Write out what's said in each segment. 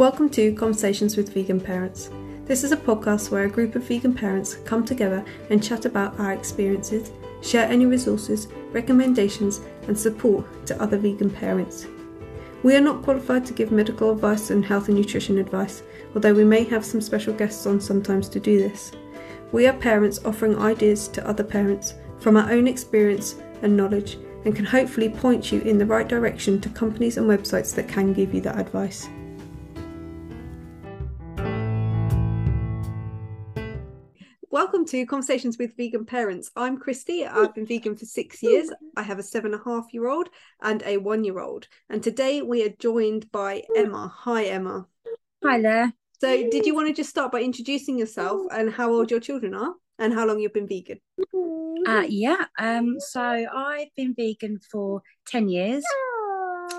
Welcome to Conversations with Vegan Parents. This is a podcast where a group of vegan parents come together and chat about our experiences, share any resources, recommendations, and support to other vegan parents. We are not qualified to give medical advice and health and nutrition advice, although we may have some special guests on sometimes to do this. We are parents offering ideas to other parents from our own experience and knowledge and can hopefully point you in the right direction to companies and websites that can give you that advice. Welcome to Conversations with Vegan Parents. I'm Christy. I've been vegan for six years. I have a seven and a half year old and a one year old. And today we are joined by Emma. Hi, Emma. Hi there. So, did you want to just start by introducing yourself and how old your children are and how long you've been vegan? Uh, yeah. Um, so I've been vegan for ten years.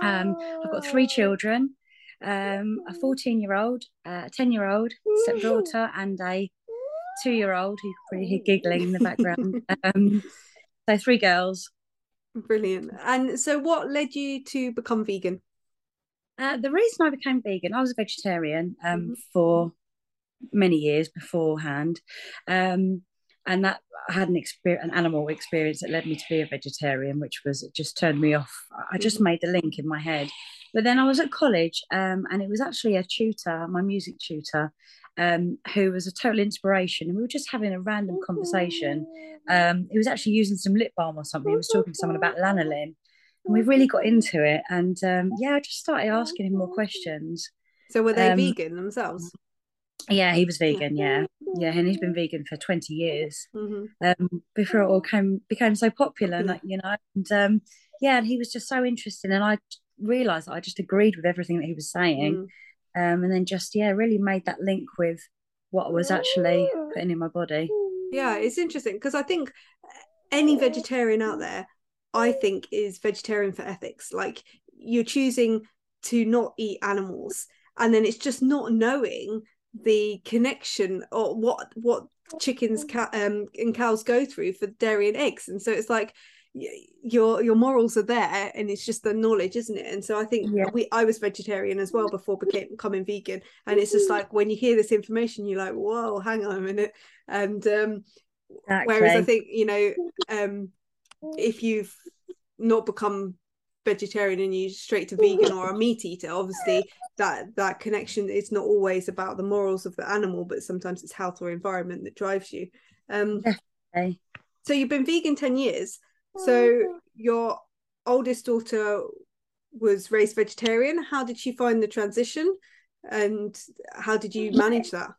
Um, I've got three children, um, a fourteen-year-old, a ten-year-old stepdaughter, and a two-year-old who's pretty giggling in the background. um, so three girls. Brilliant. And so, what led you to become vegan? Uh, the reason I became vegan, I was a vegetarian um, Mhm. for many years beforehand, um, and that I had an experience, an animal experience that led me to be a vegetarian, which was it just turned me off. I just Mhm. made the link in my head. But then I was at college, um, and it was actually a tutor, my music tutor, um, who was a total inspiration, and we were just having a random conversation. Um, he was actually using some lip balm or something. He was talking to someone about lanolin. And we really got into it, and um, yeah, I just started asking him more questions. So, were they Um, vegan themselves? Yeah, he was vegan. Yeah, yeah, and he's been vegan for twenty years. hmm Um, before it all came became so popular, like, you know, and um, yeah, and he was just so interesting, and I realised that I just agreed with everything that he was saying, Mm. Um, and then just yeah, really made that link with what I was actually putting in my body. Yeah, it's interesting because I think any vegetarian out there, I think, is vegetarian for ethics. Like you're choosing to not eat animals, and then it's just not knowing the connection or what what chickens ca- um, and cows go through for dairy and eggs, and so it's like your your morals are there, and it's just the knowledge, isn't it? And so I think Yeah. we I was vegetarian as well before became becoming vegan, and it's just like when you hear this information, you're like, whoa, hang on a minute, and um whereas i think you know um if you've not become vegetarian and you straight to vegan or a meat eater obviously that that connection is not always about the morals of the animal but sometimes it's health or environment that drives you um Okay. so you've been vegan 10 years so your oldest daughter was raised vegetarian how did she find the transition and how did you manage that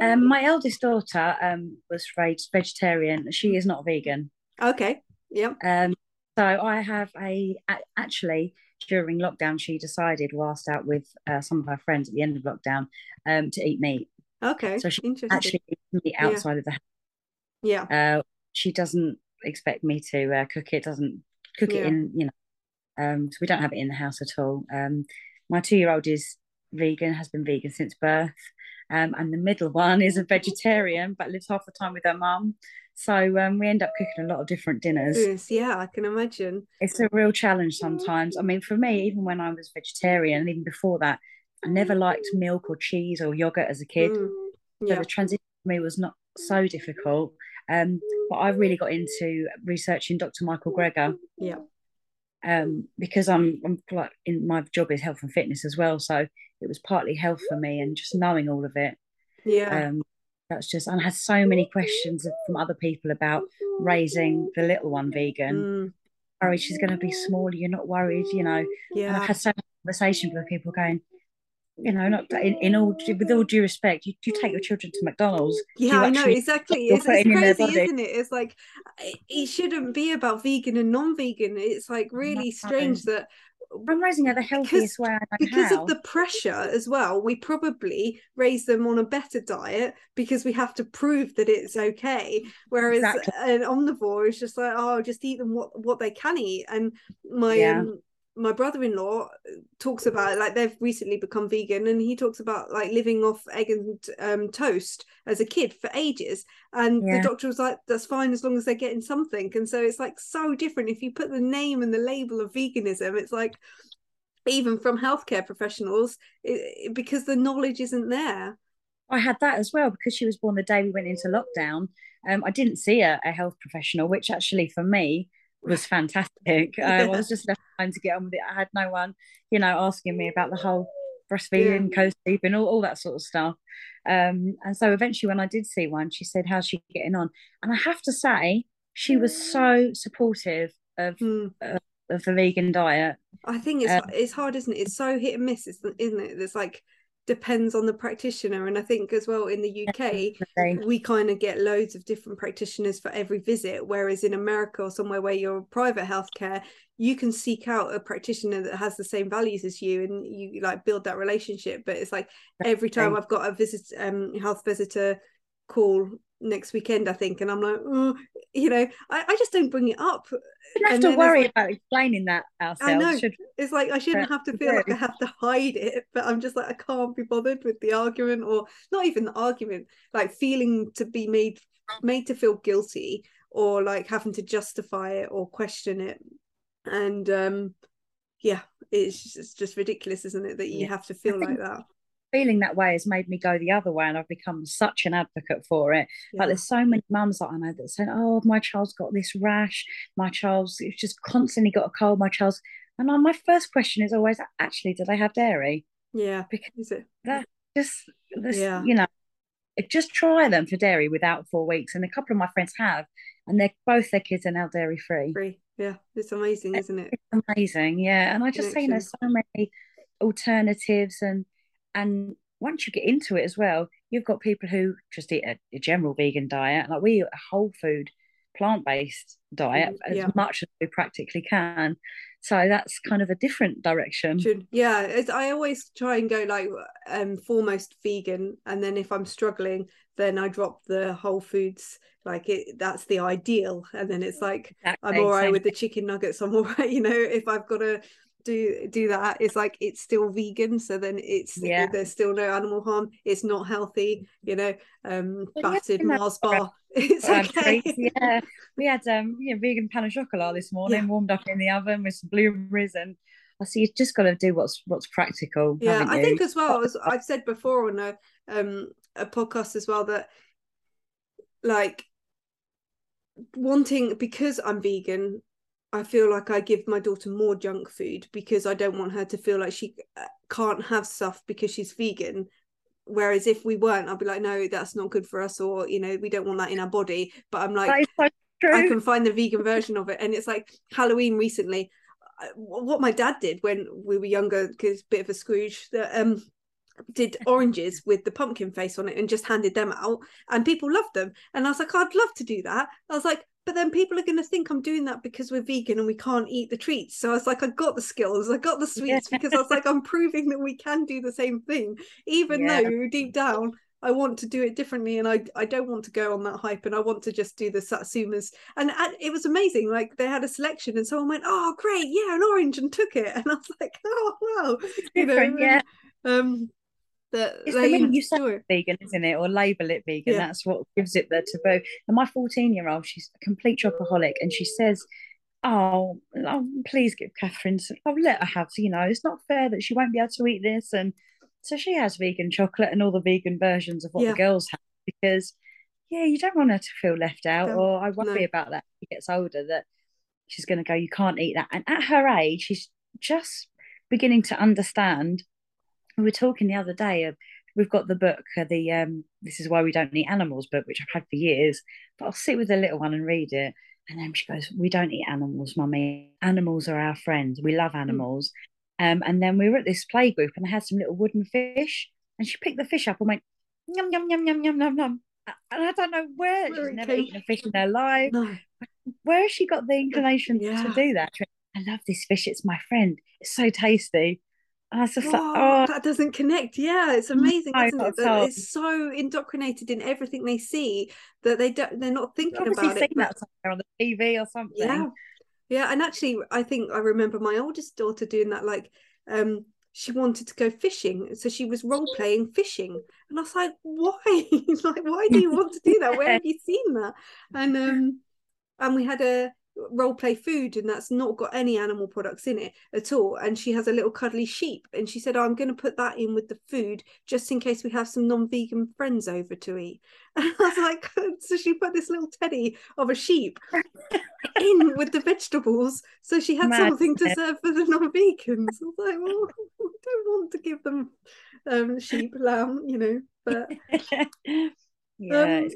Um, my eldest daughter um was raised vegetarian. She is not vegan. okay yeah Um, so I have a, a- actually during lockdown she decided whilst out with uh, some of her friends at the end of lockdown um to eat meat. okay So she Actually, eats meat Yeah. outside of the house. yeah Uh, she doesn't expect me to uh, cook it. Doesn't cook it in you know. Um, so we don't have it in the house at all. Um, my two-year-old is vegan, has been vegan since birth. Um, and the middle one is a vegetarian, but lives half the time with her mum. So um, we end up cooking a lot of different dinners. Yes, yeah, I can imagine. it's a real challenge sometimes. I mean, for me, even when I was vegetarian, and even before that, I never liked milk or cheese or yogurt as a kid. Mm, So the transition for me was not so difficult. Um, but I really got into researching Dr. Michael Greger yeah, um, because I'm, I'm like in my job is health and fitness as well. So it was partly health for me and just knowing all of it. yeah, Um, that's just, and I had so many questions from other people about raising the little one vegan. mm, Worried she's going to be smaller. You're not worried, you know. And I've had so many conversations with people going, you know, not in, in all with all due respect, you, you take your children to McDonald's. yeah. I know exactly. It's, it's putting in their crazy, isn't it? It's like it, shouldn't be about vegan and non-vegan. It's like really strange that I'm raising her the healthiest way I know because how. of the pressure as well, we probably raise them on a better diet because we have to prove that it's okay. Whereas Exactly. an omnivore is just like, oh, just eat them what what they can eat. And my Yeah. um, my brother-in-law talks about it, like they've recently become vegan, and he talks about like living off egg and um, toast as a kid for ages. And Yeah. the doctor was like, that's fine as long as they're getting something. And so it's like so different if you put the name and the label of veganism. It's like even from healthcare professionals it, because the knowledge isn't there I had that as well because she was born the day we went into lockdown. Um, I didn't see a, a health professional, which actually for me was fantastic. Um, I was just left time to get on with it. I had no one, you know, asking me about the whole breastfeeding, yeah. co-sleeping, all, all that sort of stuff. Um, and so eventually when I did see one, she said, how's she getting on? And I have to say, she was so supportive of, mm. of, of the vegan diet. I think it's um, it's hard, isn't it? It's so hit and miss, isn't it? It's like depends on the practitioner and i think as well in the uk we kind of get loads of different practitioners for every visit whereas in america or somewhere where you're private healthcare you can seek out a practitioner that has the same values as you and you like build that relationship but it's like every time i've got a visit um health visitor call next weekend, I think. And I'm like, oh, you know, I, I just don't bring it up. You don't have to worry like, about explaining that ourselves. I know. Should... It's like I shouldn't have to feel like I have to hide it, but I'm just like, I can't be bothered with the argument or not even the argument, like feeling to be made made to feel guilty or like having to justify it or question it. And um yeah, it's just, it's just ridiculous, isn't it, that you yeah. have to feel like that feeling that way has made me go the other way and I've become such an advocate for it. Yeah. Like there's so many mums that I know that say, Oh, my child's got this rash, my child's just constantly got a cold, my child's and my first question is always actually, do they have dairy? Yeah. Because that just this, yeah. you know, just try them for dairy without four weeks. And a couple of my friends have, and they're both their kids are now dairy free. Free. Yeah. It's amazing, isn't it? It's amazing. Yeah. And I just Connection. say, you know, so many alternatives and and once you get into it as well, you've got people who just eat a, a general vegan diet. Like we eat a whole food, plant based diet mm, yeah. as much as we practically can. So that's kind of a different direction. Yeah, I always try and go like um, foremost vegan, and then if I'm struggling, then I drop the whole foods. Like it, that's the ideal, and then it's like exactly. I'm all right with the chicken nuggets. I'm all right, you know. If I've got to do do that it's like it's still vegan so then it's yeah. there's still no animal harm it's not healthy you know um battered mars bar it's okay yeah we had um yeah vegan pan chocolate this morning yeah. warmed up in the oven with some blueberries and I see you've just got to do what's what's practical. Yeah, I think as well as I've said before on a um a podcast as well that like wanting because I'm vegan I feel like I give my daughter more junk food because I don't want her to feel like she uh, can't have stuff because she's vegan. Whereas if we weren't, I'd be like, no, that's not good for us, or you know, we don't want that in our body. But I'm like, so I can find the vegan version of it, and it's like Halloween recently. What my dad did when we were younger, because bit of a Scrooge, that um did oranges with the pumpkin face on it and just handed them out and people loved them and i was like i'd love to do that i was like but then people are going to think I'm doing that because we're vegan and we can't eat the treats. So I was like, I got the skills, I got the sweets yeah. because I was like, I'm proving that we can do the same thing, even yeah. though deep down I want to do it differently and I, I don't want to go on that hype and I want to just do the satsumas. And, and it was amazing. Like they had a selection and someone went, Oh, great, yeah, an orange and took it. And I was like, Oh wow. You know, yeah. Um that it's the minute you say vegan, isn't it, or label it vegan? Yeah. That's what gives it the taboo. And my fourteen-year-old, she's a complete chocoholic, and she says, "Oh, oh please give Catherine. Some, oh, let her have. You know, it's not fair that she won't be able to eat this." And so she has vegan chocolate and all the vegan versions of what yeah. the girls have because, yeah, you don't want her to feel left out. No, or I worry no. about that. She gets older that she's going to go, "You can't eat that." And at her age, she's just beginning to understand we were talking the other day. Uh, we've got the book, uh, the um, "This is why we don't eat animals" book, which I've had for years. But I'll sit with the little one and read it, and then she goes, "We don't eat animals, mummy. Animals are our friends. We love hmm. animals." Mm. Um, and then we were at this play group, and I had some little wooden fish, and she picked the fish up and went, "Yum yum yum yum yum yum yum." And I don't know where, where she's never came. eaten a fish in her life. No. Where has she got the inclination yeah. to do that? I love this fish. It's my friend. It's so tasty. Oh, oh, that doesn't connect. Yeah, it's amazing, no, isn't it? That it's so indoctrinated in everything they see that they don't. They're not thinking about it. That somewhere on the TV or something. Yeah, yeah. And actually, I think I remember my oldest daughter doing that. Like, um, she wanted to go fishing, so she was role playing fishing, and I was like, "Why? like, why do you want to do that? Where have you seen that?" And um, and we had a role play food and that's not got any animal products in it at all. And she has a little cuddly sheep and she said oh, i'm going to put that in with the food just in case we have some non-vegan friends over to eat. And i was like so she put this little teddy of a sheep in with the vegetables so she had Mad. something to serve for the non-vegans. I was like well i don't want to give them um sheep lamb you know but yeah um,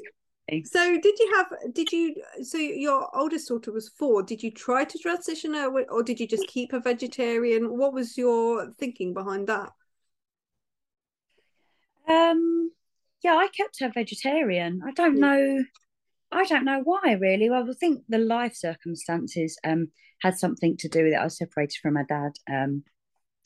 so did you have did you so your oldest daughter was four. Did you try to transition her or did you just keep her vegetarian? What was your thinking behind that? Um yeah i kept her vegetarian. I don't know i don't know why really. Well i think the life circumstances um had something to do with it. I was separated from my dad um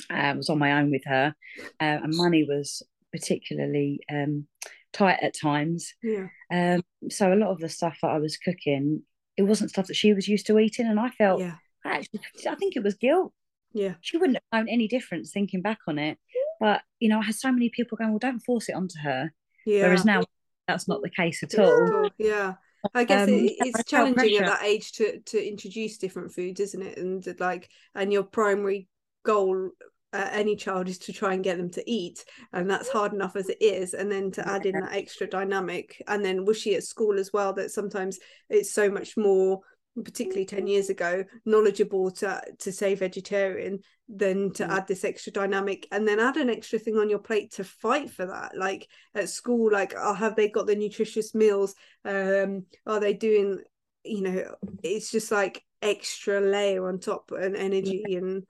i was on my own with her uh, and money was particularly um tight at times. Yeah. Um, so a lot of the stuff that I was cooking, it wasn't stuff that she was used to eating, and I felt yeah. actually, I think it was guilt. Yeah. She wouldn't have known any difference thinking back on it. But you know, I had so many people going, "Well, don't force it onto her." Yeah. Whereas now, that's not the case at all. Yeah. I guess um, it, it's challenging at that age to to introduce different foods, isn't it? And like, and your primary goal uh, any child is to try and get them to eat and that's hard enough as it is and then to add in that extra dynamic and then was she at school as well that sometimes it's so much more particularly 10 years ago knowledgeable to to say vegetarian than to add this extra dynamic and then add an extra thing on your plate to fight for that. Like at school like oh have they got the nutritious meals? Um are they doing you know it's just like extra layer on top and energy and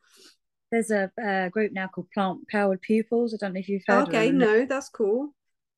there's a, a group now called Plant Powered Pupils. I don't know if you've heard. Of Okay, no, that's cool.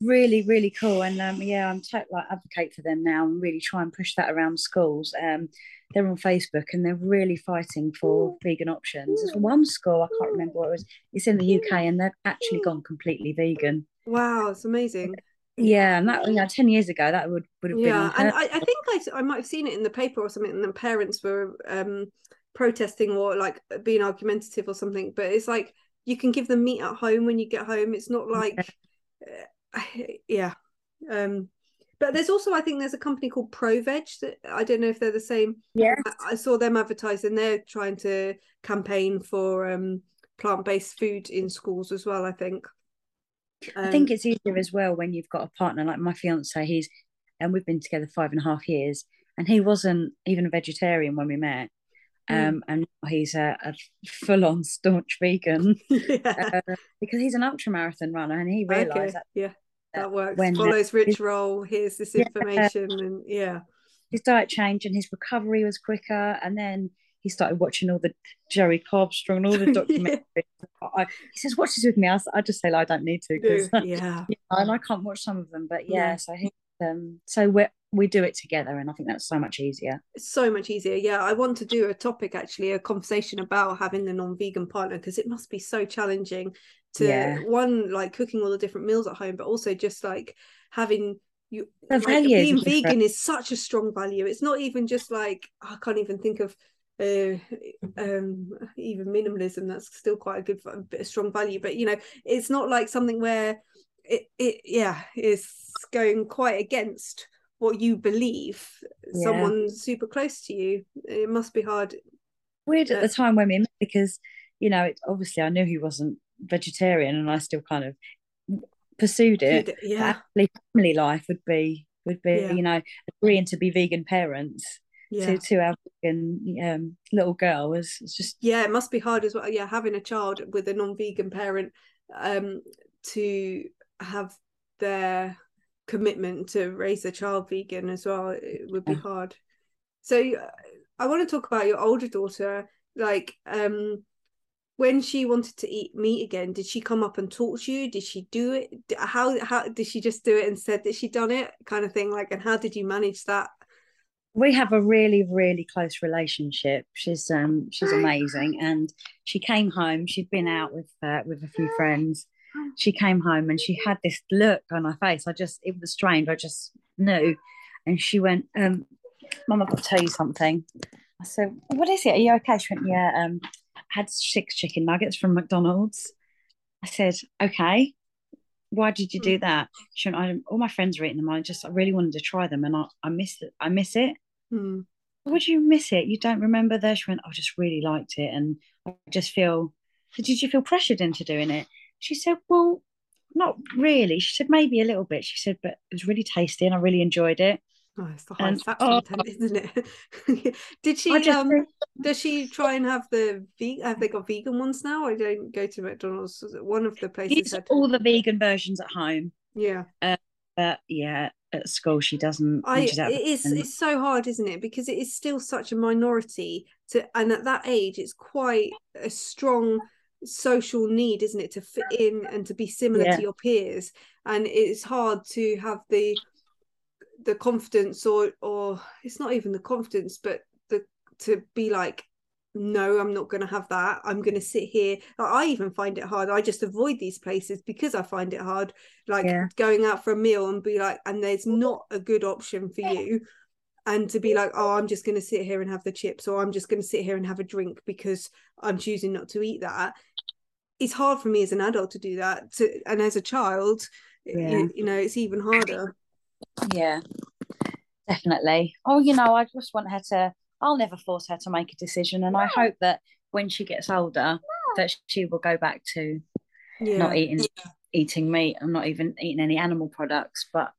Really, really cool, and um, yeah, I'm to- like advocate for them now and really try and push that around schools. Um, they're on Facebook and they're really fighting for vegan options. There's one school I can't remember what it was. It's in the UK and they've actually gone completely vegan. Wow, it's amazing. Yeah, and that you know, ten years ago that would would have yeah, been. Yeah, and I, I think I, I might have seen it in the paper or something, and the parents were um protesting or like being argumentative or something but it's like you can give them meat at home when you get home. It's not like uh, yeah. Um but there's also i think there's a company called proveg that i don't know if they're the same. Yeah I, I, saw them advertising. They're trying to campaign for um plant-based food in schools as well i think. Um, i think it's easier as well when you've got a partner like my fiance he's and we've been together five and a half years and he wasn't even a vegetarian when we met Mm. Um, and he's a, a full-on staunch vegan yeah. uh, because he's an ultra marathon runner, and he realised okay. that yeah, that works. When, Follows Rich Roll. Here's this information, yeah. and yeah, his diet changed, and his recovery was quicker, and then he started watching all the Jerry Carbstrong and all the documentaries. yeah. I, he says, "Watch this with me." I, I just say, like, "I don't need to," because yeah. yeah, and I can't watch some of them. But yeah, yeah. so he, um, so we're we do it together and i think that's so much easier. It's so much easier. Yeah i want to do a topic actually a conversation about having the non-vegan partner because it must be so challenging to yeah. one like cooking all the different meals at home but also just like having you like, being vegan is such a strong value. It's not even just like i can't even think of uh, um even minimalism that's still quite a good a strong value but you know it's not like something where it, it yeah is going quite against what you believe yeah. someone super close to you it must be hard weird at the time when we met because you know it, obviously i knew he wasn't vegetarian and i still kind of pursued it yeah family life would be would be yeah. you know agreeing to be vegan parents yeah. to to our vegan um, little girl was just yeah it must be hard as well yeah having a child with a non-vegan parent um to have their commitment to raise a child vegan as well it would be hard. So uh, i want to talk about your older daughter like um when she wanted to eat meat again did she come up and talk to you? Did she do it? How how did she just do it and said that she'd done it kind of thing like and how did you manage that? We have a really really close relationship. She's um she's amazing and she came home she'd been out with uh, with a few friends she came home and she had this look on her face. I just, it was strange. I just knew. And she went, um, Mum, I've got to tell you something. I said, What is it? Are you okay? She went, Yeah, um, I had six chicken nuggets from McDonald's. I said, Okay. Why did you do hmm. that? She went, I, all my friends are eating them. I just, I really wanted to try them and I, I miss it. I miss it. Hmm. would you miss it? You don't remember there? She went, I just really liked it. And I just feel, did you feel pressured into doing it? She said, well, not really. She said, maybe a little bit. She said, but it was really tasty and I really enjoyed it. Oh, it's the high and, oh, content, isn't it? Did she? Um, think... does she try and have the vegan? Have they got vegan ones now? I don't go to McDonald's. One of the places had all the vegan versions at home. Yeah. Uh, but yeah, at school she doesn't. I it is it's so hard, isn't it? Because it is still such a minority to, and at that age, it's quite a strong social need, isn't it, to fit in and to be similar yeah. to your peers, and it's hard to have the the confidence or or it's not even the confidence but the to be like no i'm not going to have that. I'm going to sit here. I even find it hard. I just avoid these places because i find it hard like yeah. going out for a meal and be like and there's not a good option for you and to be like oh i'm just going to sit here and have the chips or i'm just going to sit here and have a drink because i'm choosing not to eat that it's hard for me as an adult to do that to, and as a child yeah. you, you know it's even harder yeah, definitely. Oh, you know, I just want her to. I'll never force her to make a decision, and I hope that when she gets older, that she will go back to yeah. not eating yeah. eating meat and not even eating any animal products. But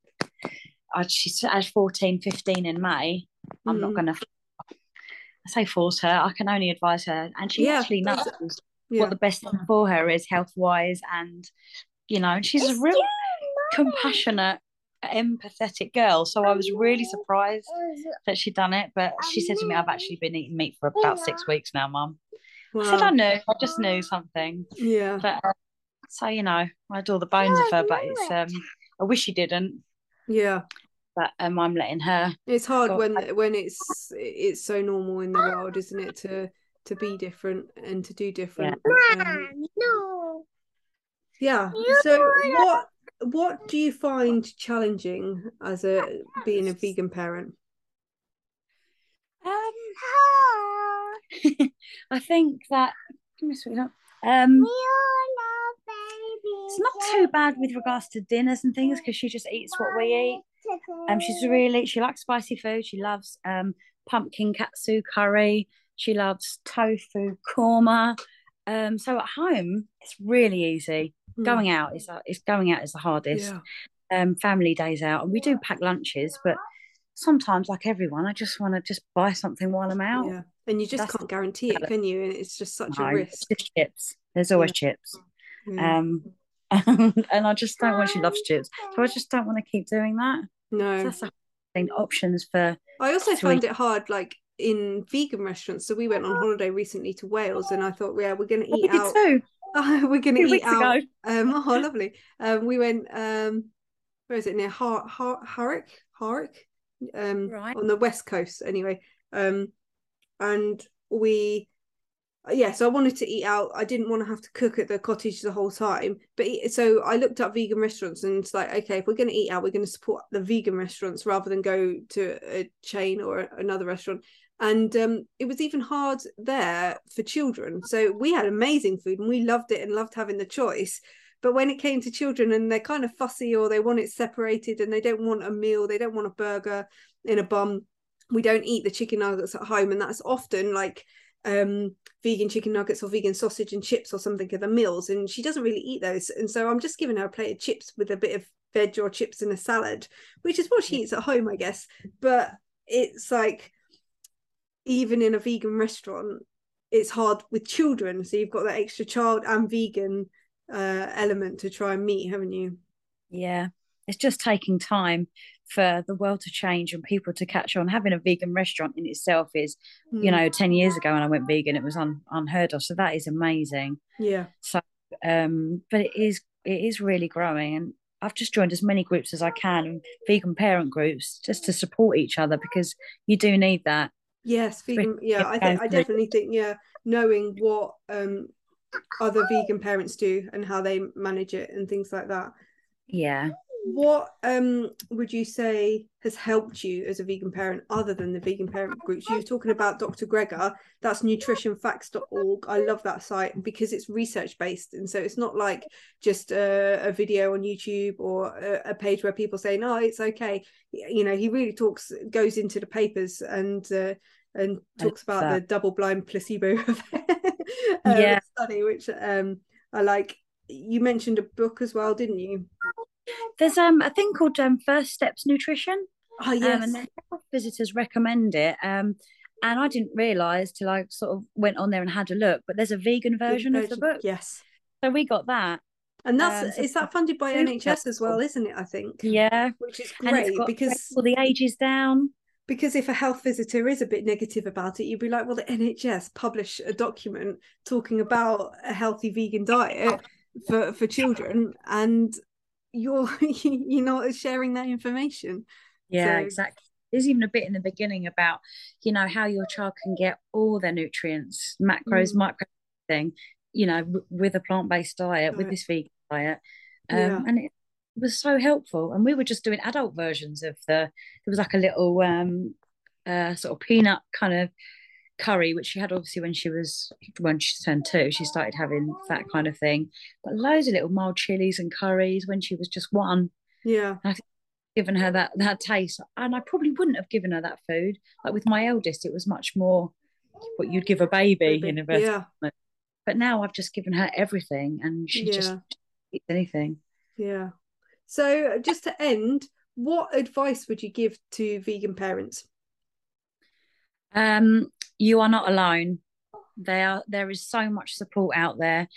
I, she's at 14, 15 in May. I'm mm. not going to. I say force her. I can only advise her, and she yeah. actually knows what the best thing for her is health wise, and you know, she's a real compassionate empathetic girl. So I was really surprised that she'd done it. But she said to me, I've actually been eating meat for about six weeks now, mum. Wow. I said, I knew, I just knew something. Yeah. But uh, so, you know, I adore the bones of her, but it's, um, I wish she didn't. Yeah. But um, I'm letting her. It's hard when when it's it's so normal in the world, isn't it, to to be different and to do different. Yeah. Um, no. Yeah. So what what do you find challenging as a being a vegan parent? Um, I think that um, it's not too bad with regards to dinners and things because she just eats what we eat. Um, she's really she likes spicy food. She loves um pumpkin katsu curry. She loves tofu korma. Um, so at home it's really easy. Mm. Going out is uh, is going out is the hardest. Yeah. Um, family days out, and we do pack lunches, but sometimes, like everyone, I just want to just buy something while I'm out. Yeah, and you just That's can't guarantee it, can you? And it's just such no, a risk. Chips. There's always yeah. chips. Yeah. Um, and I just don't want. She loves chips, so I just don't want to keep doing that. No, so that's the thing. Options for. I also find it hard, like in vegan restaurants. So we went on holiday recently to Wales, and I thought, yeah, we're going to eat out. Too. we're going to eat out. Um, oh, lovely. Um, we went. Um, where is it near Har Har Harwich? Harwich. Um, right. on the west coast, anyway. Um, and we yeah so i wanted to eat out. I didn't want to have to cook at the cottage the whole time. But so i looked up vegan restaurants and it's like okay if we're going to eat out we're going to support the vegan restaurants rather than go to a chain or another restaurant. And um, it was even hard there for children. So we had amazing food and we loved it and loved having the choice. But when it came to children and they're kind of fussy or they want it separated and they don't want a meal they don't want a burger in a bun we don't eat the chicken nuggets at home. And that's often like um, vegan chicken nuggets or vegan sausage and chips or something at the meals and she doesn't really eat those. And so i'm just giving her a plate of chips with a bit of veg or chips in a salad which is what she eats at home i guess. But it's like even in a vegan restaurant it's hard with children. So you've got that extra child and vegan uh, element to try and meet haven't you? Yeah it's just taking time for the world to change and people to catch on. Having a vegan restaurant in itself is, mm. you know, 10 years ago when I went vegan, it was un, unheard of. So that is amazing. Yeah. So, um, but it is, it is really growing. And I've just joined as many groups as I can, vegan parent groups, just to support each other because you do need that. Yes, vegan. Yeah, I think I definitely think yeah, knowing what um other vegan parents do and how they manage it and things like that. Yeah, what um would you say has helped you as a vegan parent other than the vegan parent groups? You were talking about dr Greger. That's nutritionfacts.org i love that site because it's research based and so it's not like just a, a video on youtube or a, a, page where people say no it's okay. You know he really talks goes into the papers and uh, and talks about that. the double blind placebo uh, yeah. study which um i like. You mentioned a book as well didn't you there's um a thing called um, First Steps Nutrition. Oh yes, um, and visitors recommend it. Um, and I didn't realise till I sort of went on there and had a look. But there's a vegan version, version of the book. Yes. So we got that. And that's um, so is that funded by NHS as well, isn't it? I think. Yeah. Which is great because all the ages down. Because if a health visitor is a bit negative about it, you'd be like, well, the NHS publish a document talking about a healthy vegan diet for for children, and you're you're not sharing that information yeah so, exactly there's even a bit in the beginning about you know how your child can get all their nutrients macros mm. micro thing you know w- with a plant-based diet right. with this vegan diet um, yeah. and it was so helpful and we were just doing adult versions of the there was like a little um uh sort of peanut kind of curry, which she had obviously when she was when she turned two, she started having that kind of thing. But loads of little mild chilies and curries when she was just one. Yeah. I've given her that that taste. And I probably wouldn't have given her that food. Like with my eldest, it was much more what you'd give a baby, baby. in a yeah. But now I've just given her everything and she yeah. just eats anything. Yeah. So just to end, what advice would you give to vegan parents? Um, you are not alone. There, there is so much support out there,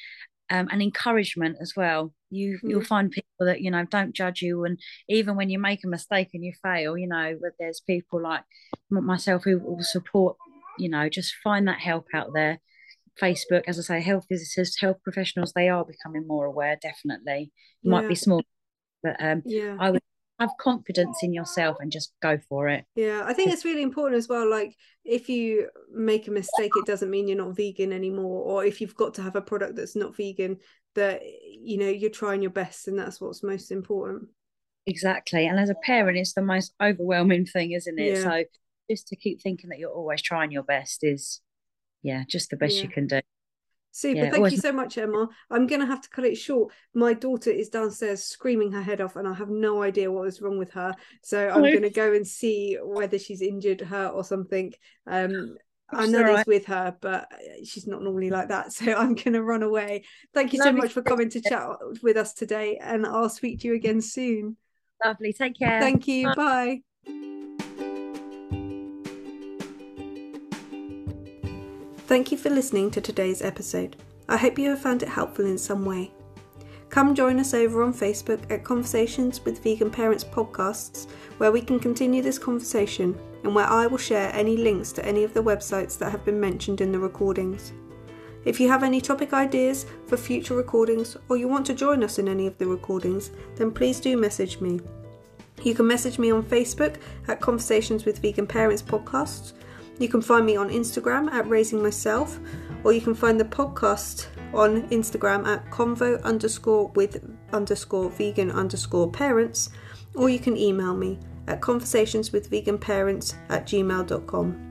um, and encouragement as well. You mm. you'll find people that you know don't judge you, and even when you make a mistake and you fail, you know, but there's people like myself who will support. You know, just find that help out there. Facebook, as I say, health visitors, health professionals, they are becoming more aware. Definitely, yeah. might be small, but um, yeah. I would have confidence in yourself and just go for it yeah i think it's really important as well like if you make a mistake it doesn't mean you're not vegan anymore or if you've got to have a product that's not vegan that you know you're trying your best and that's what's most important exactly and as a parent it's the most overwhelming thing isn't it yeah. so just to keep thinking that you're always trying your best is yeah just the best yeah. you can do Super. Yeah, Thank you so much, Emma. I'm going to have to cut it short. My daughter is downstairs screaming her head off, and I have no idea what is wrong with her. So I'm going to go and see whether she's injured her or something. Um, I know right. with her, but she's not normally like that. So I'm going to run away. Thank you so much for coming to chat with us today, and I'll speak to you again soon. Lovely. Take care. Thank you. Bye. Bye. Thank you for listening to today's episode. I hope you have found it helpful in some way. Come join us over on Facebook at Conversations with Vegan Parents podcasts, where we can continue this conversation and where I will share any links to any of the websites that have been mentioned in the recordings. If you have any topic ideas for future recordings or you want to join us in any of the recordings, then please do message me. You can message me on Facebook at Conversations with Vegan Parents podcasts you can find me on Instagram at Raising Myself, or you can find the podcast on Instagram at convo underscore with underscore vegan underscore parents, or you can email me at conversationswithveganparents at gmail.com.